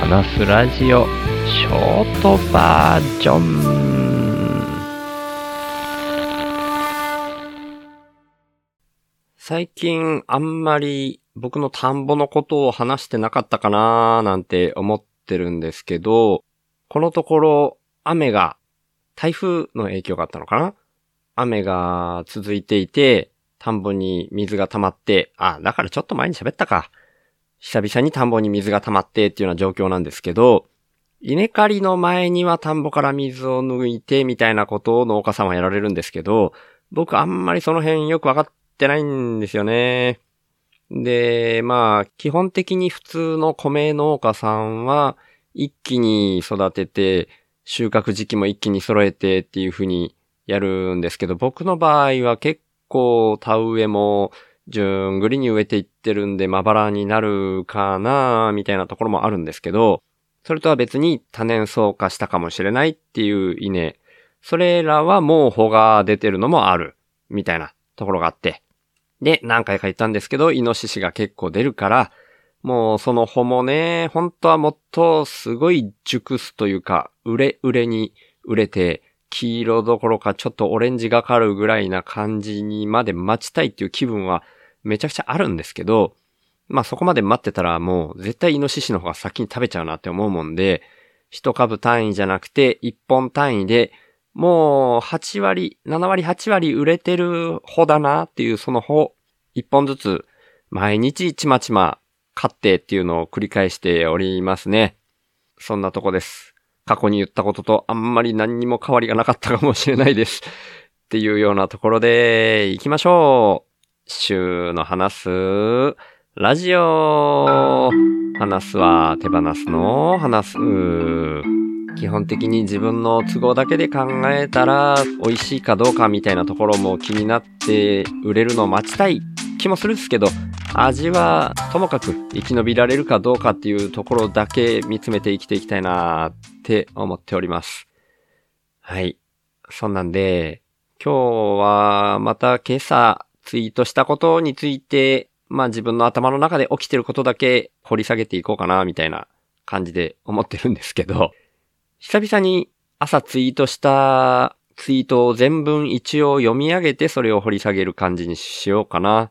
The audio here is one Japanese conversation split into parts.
話すラジオショートバージョン最近あんまり僕の田んぼのことを話してなかったかなーなんて思ってるんですけど、このところ雨が台風の影響があったのかな？雨が続いていて、田んぼに水が溜まって、あ、だからちょっと前に喋ったか。久々に田んぼに水が溜まってっていうような状況なんですけど、稲刈りの前には田んぼから水を抜いてみたいなことを農家さんはやられるんですけど、僕あんまりその辺よくわかってないんですよね。で、まあ、基本的に普通の米農家さんは、一気に育てて、収穫時期も一気に揃えてっていう風にやるんですけど、僕の場合は結構田植えも順繰りに植えていってるんで、まばらになるかなみたいなところもあるんですけど、それとは別に多年草化したかもしれないっていう稲、それらはもう穂が出てるのもある、みたいなところがあって。で、何回か言ったんですけど、イノシシが結構出るから、もうその穂もね、本当はもっとすごい熟すというか、売れ売れに売れて、黄色どころかちょっとオレンジがかるぐらいな感じにまで待ちたいっていう気分はめちゃくちゃあるんですけど、まあそこまで待ってたらもう絶対イノシシの方が先に食べちゃうなって思うもんで、一株単位じゃなくて一本単位でもう8割、7割8割売れてる方だなっていうその方、一本ずつ毎日ちまちま買ってっていうのを繰り返しておりますね。そんなとこです。過去に言ったこととあんまり何にも変わりがなかったかもしれないです。っていうようなところで行きましょう。週の話す、ラジオ話すは手放すの話す。基本的に自分の都合だけで考えたら美味しいかどうかみたいなところも気になって売れるのを待ちたい気もするんですけど、味はともかく生き延びられるかどうかっていうところだけ見つめて生きていきたいなって思っております。はい。そんなんで、今日はまた今朝ツイートしたことについて、まあ自分の頭の中で起きてることだけ掘り下げていこうかな、みたいな感じで思ってるんですけど、久々に朝ツイートしたツイートを全文一応読み上げてそれを掘り下げる感じにしようかな。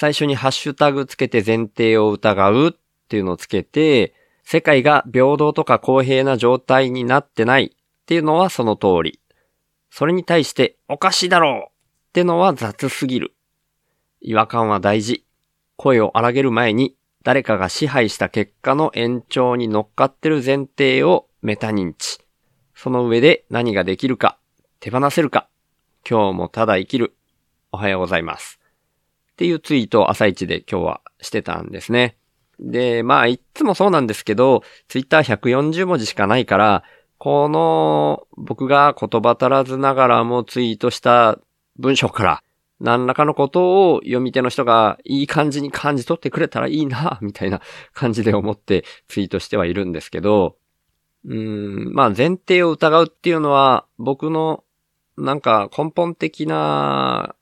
最初にハッシュタグつけて前提を疑うっていうのをつけて、世界が平等とか公平な状態になってないっていうのはその通り。それに対しておかしいだろうってのは雑すぎる。違和感は大事。声を荒げる前に誰かが支配した結果の延長に乗っかってる前提をメタ認知。その上で何ができるか、手放せるか、今日もただ生きる。おはようございます。っていうツイートを朝一で今日はしてたんですね。で、まあ、いつもそうなんですけど、ツイッター140文字しかないから、この僕が言葉足らずながらもツイートした文章から何らかのことを読み手の人がいい感じに感じ取ってくれたらいいな、みたいな感じで思ってツイートしてはいるんですけど、うん、まあ前提を疑うっていうのは僕のなんか根本的な、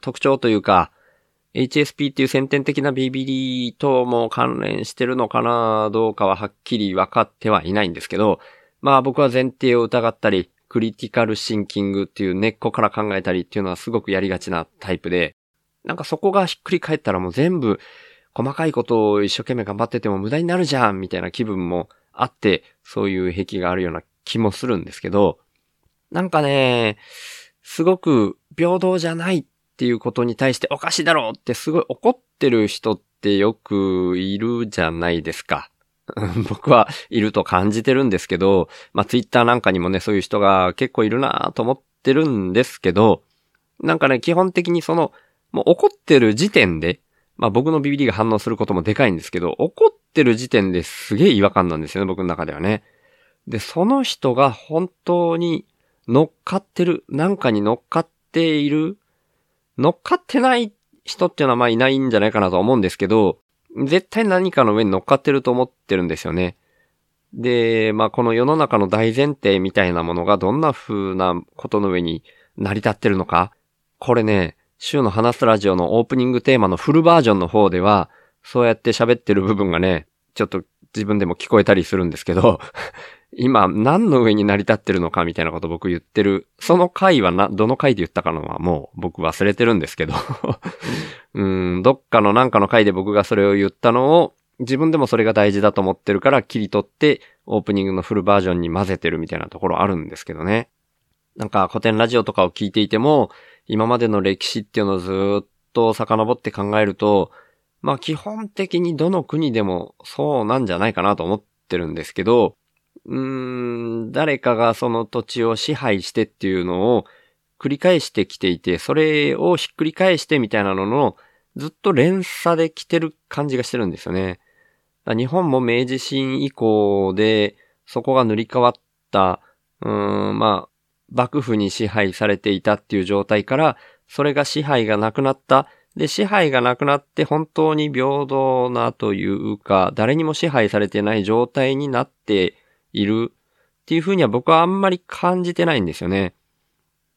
特徴というか、HSP っていう先天的なビビリとも関連してるのかなどうかははっきり分かってはいないんですけど、まあ僕は前提を疑ったり、クリティカルシンキングっていう根っこから考えたりっていうのはすごくやりがちなタイプで、なんかそこがひっくり返ったらもう全部細かいことを一生懸命頑張ってても無駄になるじゃんみたいな気分もあって、そういう癖があるような気もするんですけど、なんかね、すごく平等じゃないっっていうことに対しておかしいだろうってすごい怒ってる人ってよくいるじゃないですか。僕はいると感じてるんですけど、まあツイッターなんかにもね、そういう人が結構いるなと思ってるんですけど、なんかね、基本的にその、もう怒ってる時点で、まあ僕のビビリが反応することもでかいんですけど、怒ってる時点ですげえ違和感なんですよね、僕の中ではね。で、その人が本当に乗っかってる、なんかに乗っかっている、乗っかってない人っていうのはまあいないんじゃないかなと思うんですけど、絶対何かの上に乗っかってると思ってるんですよね。で、まあこの世の中の大前提みたいなものがどんな風なことの上に成り立ってるのか。これね、週の話すラジオのオープニングテーマのフルバージョンの方では、そうやって喋ってる部分がね、ちょっと自分でも聞こえたりするんですけど、今何の上に成り立ってるのかみたいなこと僕言ってる。その回はな、どの回で言ったかのはもう僕忘れてるんですけどうん、どっかのなんかの回で僕がそれを言ったのを自分でもそれが大事だと思ってるから切り取ってオープニングのフルバージョンに混ぜてるみたいなところあるんですけどね。なんか古典ラジオとかを聞いていても今までの歴史っていうのをずっと遡って考えるとまあ基本的にどの国でもそうなんじゃないかなと思ってるんですけどうん、誰かがその土地を支配してっていうのを繰り返してきていて、それをひっくり返してみたいなののずっと連鎖で来てる感じがしてるんですよね。日本も明治維新以降でそこが塗り替わった、うーん、まあ、幕府に支配されていたっていう状態から、それが支配がなくなった。で、支配がなくなって本当に平等なというか、誰にも支配されてない状態になっているっていうふうには僕はあんまり感じてないんですよね。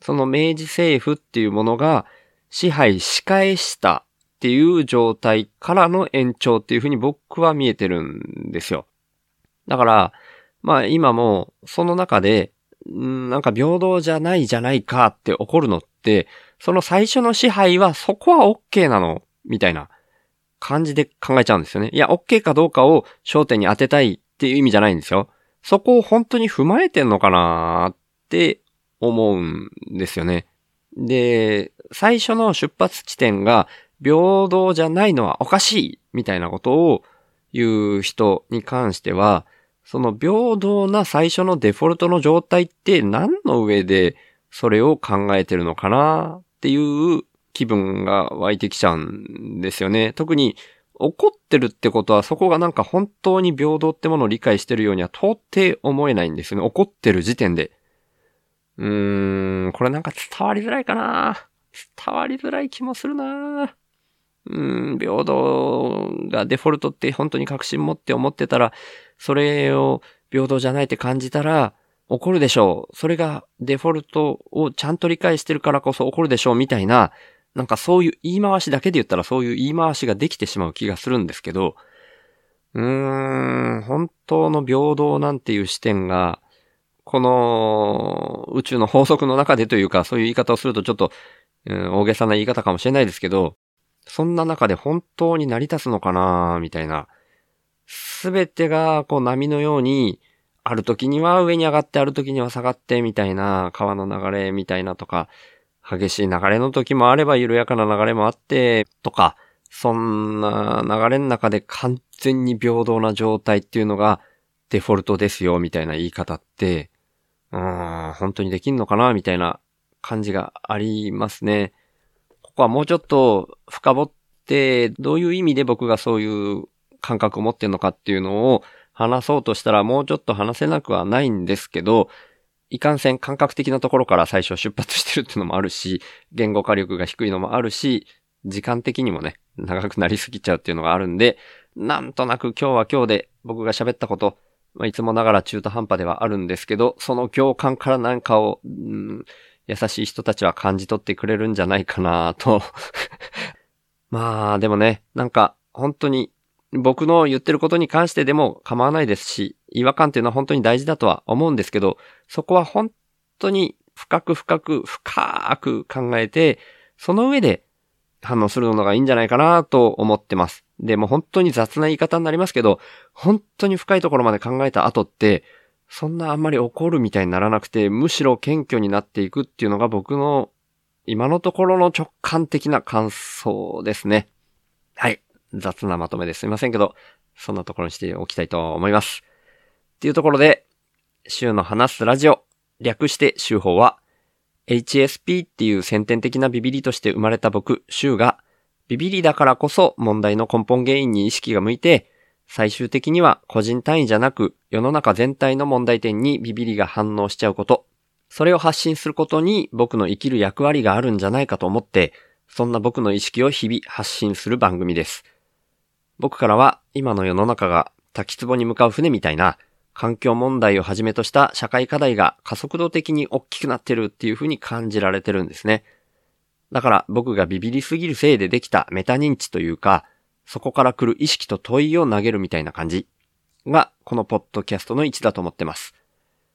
その明治政府っていうものが支配し返したっていう状態からの延長っていうふうに僕は見えてるんですよ。だから、まあ今もその中で、んなんか平等じゃないじゃないかって怒るのって、その最初の支配はそこは OK なのみたいな感じで考えちゃうんですよね。いや、OK かどうかを焦点に当てたいっていう意味じゃないんですよ。そこを本当に踏まえてんのかなって思うんですよね。で、最初の出発地点が平等じゃないのはおかしいみたいなことを言う人に関しては、その平等な最初のデフォルトの状態って何の上でそれを考えてるのかなっていう気分が湧いてきちゃうんですよね。特に怒ってるってことはそこがなんか本当に平等ってものを理解してるようには到底思えないんですよね。怒ってる時点で。うーん、これなんか伝わりづらいかな伝わりづらい気もするなうん、平等がデフォルトって本当に確信持って思ってたら、それを平等じゃないって感じたら、怒るでしょう。それがデフォルトをちゃんと理解してるからこそ怒るでしょうみたいな、なんかそういう言い回しだけで言ったらそういう言い回しができてしまう気がするんですけど、うーん、本当の平等なんていう視点が、この宇宙の法則の中でというか、そういう言い方をするとちょっと、うん、大げさな言い方かもしれないですけど、そんな中で本当に成り立つのかなみたいな。すべてがこう波のように、ある時には上に上がって、ある時には下がって、みたいな、川の流れみたいなとか、激しい流れの時もあれば緩やかな流れもあって、とか、そんな流れの中で完全に平等な状態っていうのがデフォルトですよ、みたいな言い方って、うん、本当にできんのかな、みたいな感じがありますね。ここはもうちょっと深掘って、どういう意味で僕がそういう感覚を持ってるのかっていうのを話そうとしたらもうちょっと話せなくはないんですけど、いかんせん感覚的なところから最初出発してるってのもあるし、言語化力が低いのもあるし、時間的にもね、長くなりすぎちゃうっていうのがあるんで、なんとなく今日は今日で僕が喋ったこと、まあ、いつもながら中途半端ではあるんですけど、その共感からなんかを、うん、優しい人たちは感じ取ってくれるんじゃないかなと。まあ、でもね、なんか、本当に僕の言ってることに関してでも構わないですし、違和感っていうのは本当に大事だとは思うんですけど、そこは本当に深く深く深く考えて、その上で反応するのがいいんじゃないかなと思ってます。で、も本当に雑な言い方になりますけど、本当に深いところまで考えた後って、そんなあんまり怒るみたいにならなくて、むしろ謙虚になっていくっていうのが僕の今のところの直感的な感想ですね。はい。雑なまとめですいませんけど、そんなところにしておきたいと思います。っていうところで、週の話すラジオ、略して週報は、HSP っていう先天的なビビリとして生まれた僕、週が、ビビリだからこそ問題の根本原因に意識が向いて、最終的には個人単位じゃなく世の中全体の問題点にビビリが反応しちゃうこと、それを発信することに僕の生きる役割があるんじゃないかと思って、そんな僕の意識を日々発信する番組です。僕からは今の世の中が滝壺に向かう船みたいな環境問題をはじめとした社会課題が加速度的に大きくなってるっていう風に感じられてるんですね。だから僕がビビりすぎるせいでできたメタ認知というか、そこから来る意識と問いを投げるみたいな感じ。がこのポッドキャストの位置だと思ってます。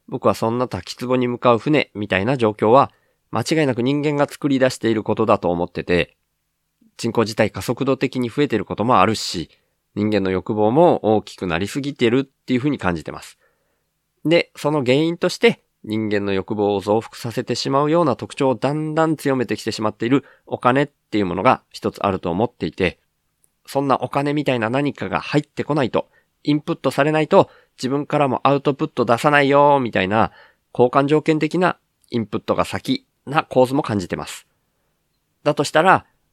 僕はそんな滝壺に向かう船みたいな状況は間違いなく人間が作り出していることだと思ってて、人口自体加速度的に増えてることもあるし、人間の欲望も大きくなりすぎてるっていうふうに感じてます。で、その原因として人間の欲望を増幅させてしまうような特徴をだんだん強めてきてしまっているお金っていうものが一つあると思っていて、そんなお金みたいな何かが入ってこないと、インプットされないと自分からもアウトプット出さないよみたいな交換条件的なインプットが先な構図も感じてます。だとしたら、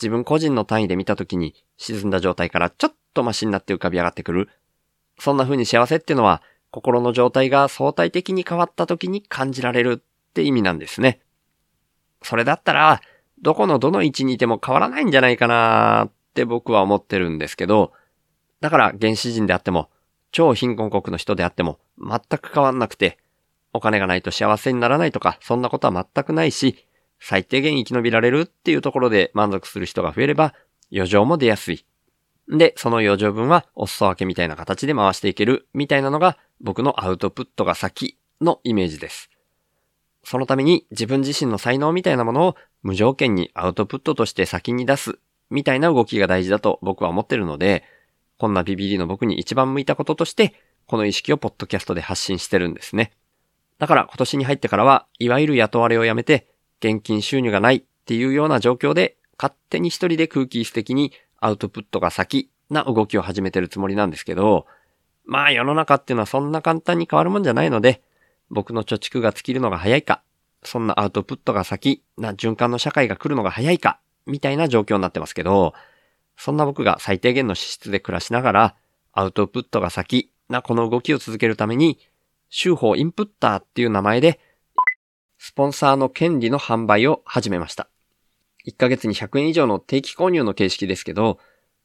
自分個人の単位で見たときに沈んだ状態からちょっとマシになって浮かび上がってくる。そんな風に幸せってのは心の状態が相対的に変わった時に感じられるって意味なんですね。それだったら、どこのどの位置にいても変わらないんじゃないかなって僕は思ってるんですけど、だから原始人であっても、超貧困国の人であっても全く変わんなくて、お金がないと幸せにならないとか、そんなことは全くないし、最低限生き延びられるっていうところで満足する人が増えれば、余剰も出やすい。で、その余剰分はお裾分けみたいな形で回していけるみたいなのが僕のアウトプットが先のイメージです。そのために自分自身の才能みたいなものを無条件にアウトプットとして先に出すみたいな動きが大事だと僕は思ってるので、こんなビビリの僕に一番向いたこととして、この意識をポッドキャストで発信してるんですね。だから今年に入ってからは、いわゆる雇われをやめて、現金収入がないっていうような状況で、勝手に一人で空気質的にアウトプットが先な動きを始めてるつもりなんですけど、まあ世の中っていうのはそんな簡単に変わるもんじゃないので、僕の貯蓄が尽きるのが早いか、そんなアウトプットが先な循環の社会が来るのが早いか、みたいな状況になってますけど、そんな僕が最低限の資質で暮らしながら、アウトプットが先なこの動きを続けるために、週報インプッターっていう名前で、スポンサーの権利の販売を始めました。1ヶ月に100円以上の定期購入の形式ですけど、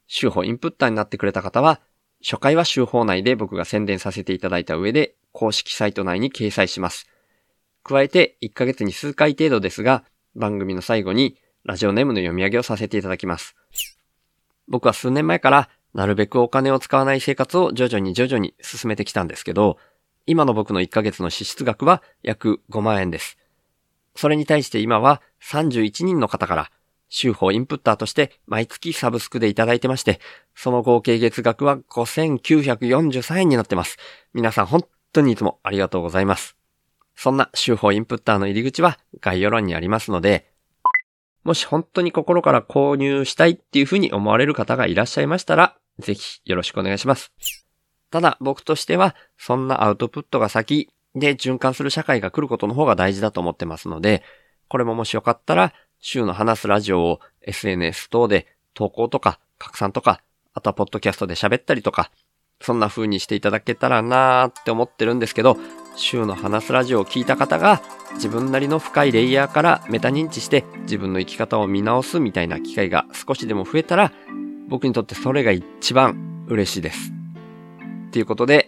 週報インプッターになってくれた方は、初回は週報内で僕が宣伝させていただいた上で、公式サイト内に掲載します。加えて、1ヶ月に数回程度ですが、番組の最後にラジオネームの読み上げをさせていただきます。僕は数年前から、なるべくお金を使わない生活を徐々に徐々に進めてきたんですけど、今の僕の1ヶ月の支出額は約5万円です。それに対して今は31人の方から週報インプッターとして毎月サブスクでいただいてまして、その合計月額は5943円になってます。皆さん本当にいつもありがとうございます。そんな週報インプッターの入り口は概要欄にありますので、もし本当に心から購入したいっていうふうに思われる方がいらっしゃいましたら、ぜひよろしくお願いします。ただ僕としては、そんなアウトプットが先で循環する社会が来ることの方が大事だと思ってますので、これももしよかったら、週の話すラジオを SNS 等で投稿とか拡散とか、あとはポッドキャストで喋ったりとか、そんな風にしていただけたらなーって思ってるんですけど、週の話すラジオを聞いた方が自分なりの深いレイヤーからメタ認知して自分の生き方を見直すみたいな機会が少しでも増えたら、僕にとってそれが一番嬉しいです。ということで、